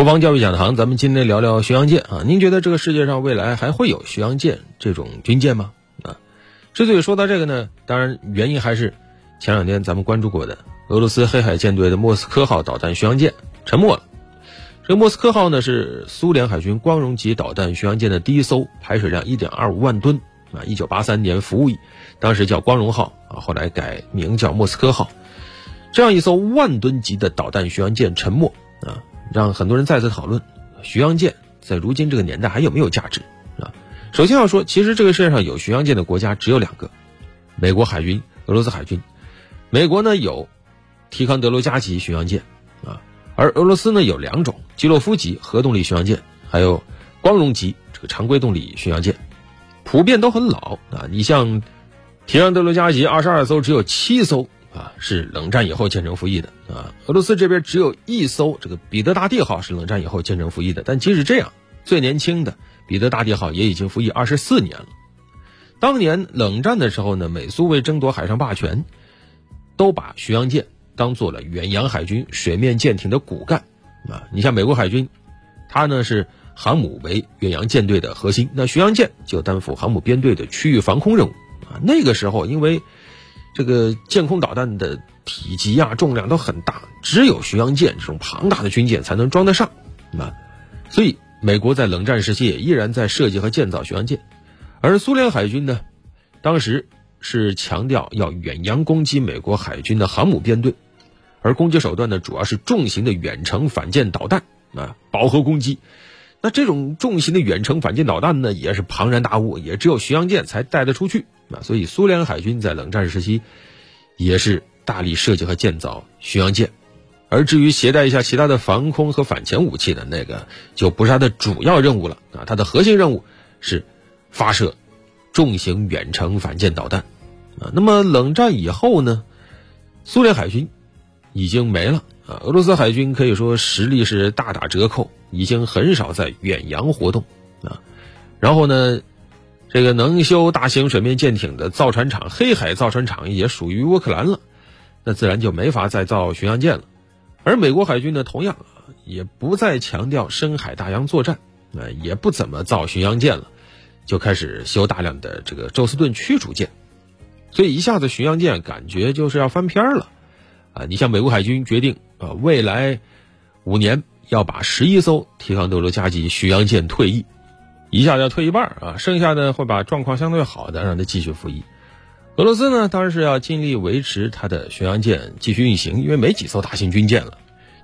国防教育讲堂，咱们今天聊聊巡洋舰啊。您觉得这个世界上未来还会有巡洋舰这种军舰吗？啊，之所以说到这个呢，当然原因还是前两天咱们关注过的俄罗斯黑海舰队的莫斯科号导弹巡洋舰沉没了。这莫斯科号呢是苏联海军光荣级导弹巡洋舰的第一艘，排水量一点二五万吨啊。一九八三年服役，当时叫光荣号啊，后来改名叫莫斯科号。这样一艘万吨级的导弹巡洋舰沉没啊。让很多人再次讨论，巡洋舰在如今这个年代还有没有价值啊？首先要说，其实这个世界上有巡洋舰的国家只有两个，美国海军、俄罗斯海军。美国呢有提康德罗加级巡洋舰啊，而俄罗斯呢有两种基洛夫级核动力巡洋舰，还有光荣级这个常规动力巡洋舰，普遍都很老啊。你像提康德罗加级二十二艘，只有七艘。啊，是冷战以后建成服役的啊。俄罗斯这边只有一艘这个彼得大帝号是冷战以后建成服役的，但即使这样，最年轻的彼得大帝号也已经服役二十四年了。当年冷战的时候呢，美苏为争夺海上霸权，都把巡洋舰当做了远洋海军水面舰艇的骨干啊。你像美国海军，它呢是航母为远洋舰队的核心，那巡洋舰就担负航母编队的区域防空任务啊。那个时候因为。这个舰空导弹的体积啊、重量都很大，只有巡洋舰这种庞大的军舰才能装得上，啊，所以美国在冷战时期也依然在设计和建造巡洋舰，而苏联海军呢，当时是强调要远洋攻击美国海军的航母编队，而攻击手段呢主要是重型的远程反舰导弹啊，饱和攻击。那这种重型的远程反舰导弹呢，也是庞然大物，也只有巡洋舰才带得出去。啊，所以苏联海军在冷战时期也是大力设计和建造巡洋舰，而至于携带一下其他的防空和反潜武器的那个，就不是它的主要任务了啊。它的核心任务是发射重型远程反舰导弹啊。那么冷战以后呢，苏联海军已经没了啊，俄罗斯海军可以说实力是大打折扣，已经很少在远洋活动啊。然后呢？这个能修大型水面舰艇的造船厂黑海造船厂也属于乌克兰了，那自然就没法再造巡洋舰了。而美国海军呢，同样也不再强调深海大洋作战，啊，也不怎么造巡洋舰了，就开始修大量的这个宙斯盾驱逐舰。所以一下子巡洋舰感觉就是要翻篇了，啊，你像美国海军决定啊，未来五年要把十一艘提康德罗加级巡洋舰退役。一下要退一半啊，剩下的会把状况相对好的让它继续服役。俄罗斯呢，当然是要尽力维持它的巡洋舰继续运行，因为没几艘大型军舰了。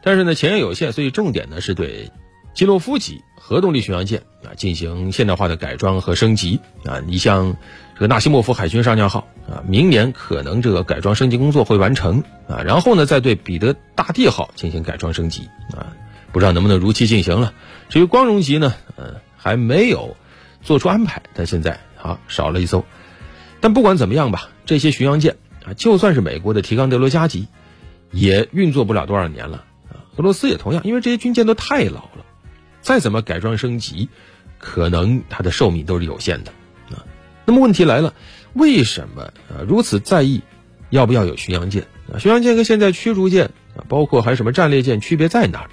但是呢，钱也有限，所以重点呢是对基洛夫级核动力巡洋舰啊进行现代化的改装和升级啊。你像这个纳西莫夫海军上将号啊，明年可能这个改装升级工作会完成啊，然后呢再对彼得大帝号进行改装升级啊，不知道能不能如期进行了。至于光荣级呢，嗯。还没有做出安排，但现在啊少了一艘。但不管怎么样吧，这些巡洋舰啊，就算是美国的提康德罗加级，也运作不了多少年了啊。俄罗斯也同样，因为这些军舰都太老了，再怎么改装升级，可能它的寿命都是有限的啊。那么问题来了，为什么啊如此在意要不要有巡洋舰啊？巡洋舰跟现在驱逐舰啊，包括还有什么战列舰区别在哪儿？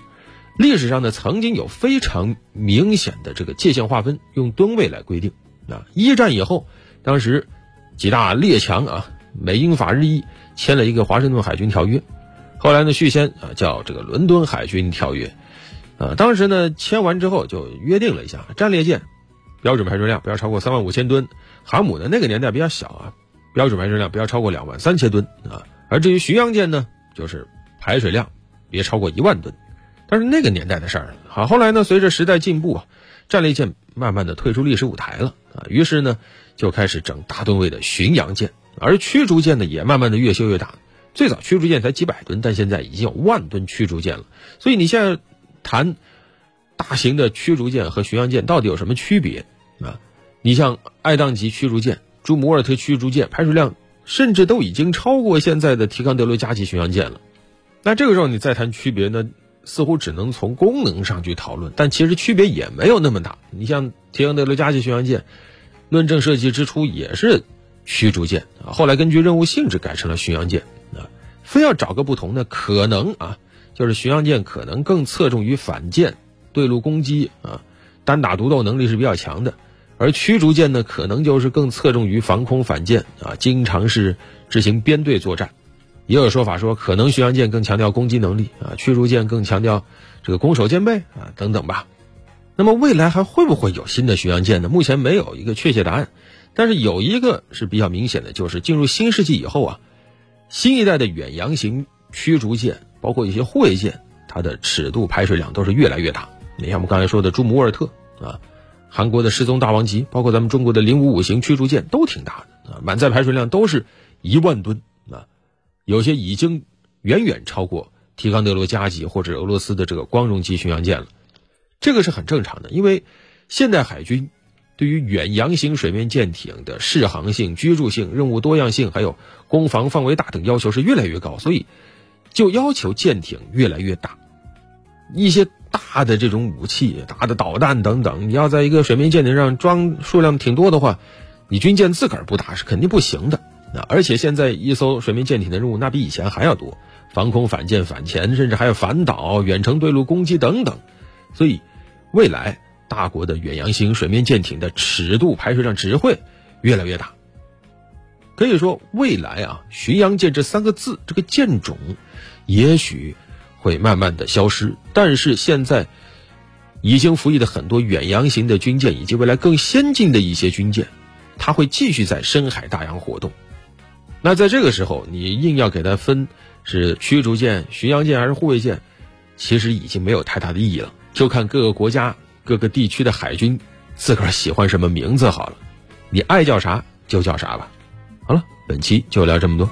历史上呢，曾经有非常明显的这个界限划分，用吨位来规定。啊，一战以后，当时几大列强啊，美英法日意签了一个华盛顿海军条约，后来呢续签啊叫这个伦敦海军条约。啊，当时呢签完之后就约定了一下，战列舰标准排水量不要超过三万五千吨，航母呢那个年代比较小啊，标准排水量不要超过两万三千吨啊，而至于巡洋舰呢，就是排水量别超过一万吨。但是那个年代的事儿。好，后来呢，随着时代进步啊，战列舰慢慢的退出历史舞台了啊。于是呢，就开始整大吨位的巡洋舰，而驱逐舰呢，也慢慢的越修越大。最早驱逐舰才几百吨，但现在已经有万吨驱逐舰了。所以你现在谈大型的驱逐舰和巡洋舰到底有什么区别啊？你像爱宕级驱逐舰、朱姆沃尔特驱逐舰，排水量甚至都已经超过现在的提康德罗加级巡洋舰了。那这个时候你再谈区别呢？似乎只能从功能上去讨论，但其实区别也没有那么大。你像提康德罗加级巡洋舰，论证设计之初也是驱逐舰啊，后来根据任务性质改成了巡洋舰啊。非要找个不同的，可能啊，就是巡洋舰可能更侧重于反舰对陆攻击啊，单打独斗能力是比较强的。而驱逐舰呢，可能就是更侧重于防空反舰啊，经常是执行编队作战。也有说法说，可能巡洋舰更强调攻击能力啊，驱逐舰更强调这个攻守兼备啊，等等吧。那么未来还会不会有新的巡洋舰呢？目前没有一个确切答案，但是有一个是比较明显的，就是进入新世纪以后啊，新一代的远洋型驱逐舰，包括一些护卫舰，它的尺度、排水量都是越来越大。你像我们刚才说的朱姆沃尔特啊。韩国的失踪大王级，包括咱们中国的零五五型驱逐舰都挺大的啊，满载排水量都是一万吨，有些已经远远超过提康德罗加级或者俄罗斯的这个光荣级巡洋舰了。这个是很正常的，因为现代海军对于远洋型水面舰艇的适航性、居住性、任务多样性，还有攻防范围大等要求是越来越高，所以就要求舰艇越来越大，一些。大的这种武器、大的导弹等等，你要在一个水面舰艇上装数量挺多的话，你军舰自个儿不打是肯定不行的。那，而且现在一艘水面舰艇的任务那比以前还要多，防空、反舰、反潜，甚至还有反导、远程对陆攻击等等。所以，未来大国的远洋型水面舰艇的尺度、排水量只会越来越大。可以说，未来啊，巡洋舰这三个字，这个舰种，也许。会慢慢的消失，但是现在已经服役的很多远洋型的军舰，以及未来更先进的一些军舰，它会继续在深海大洋活动。那在这个时候，你硬要给它分是驱逐舰、巡洋舰还是护卫舰，其实已经没有太大的意义了，就看各个国家、各个地区的海军自个儿喜欢什么名字好了，你爱叫啥就叫啥吧。好了，本期就聊这么多。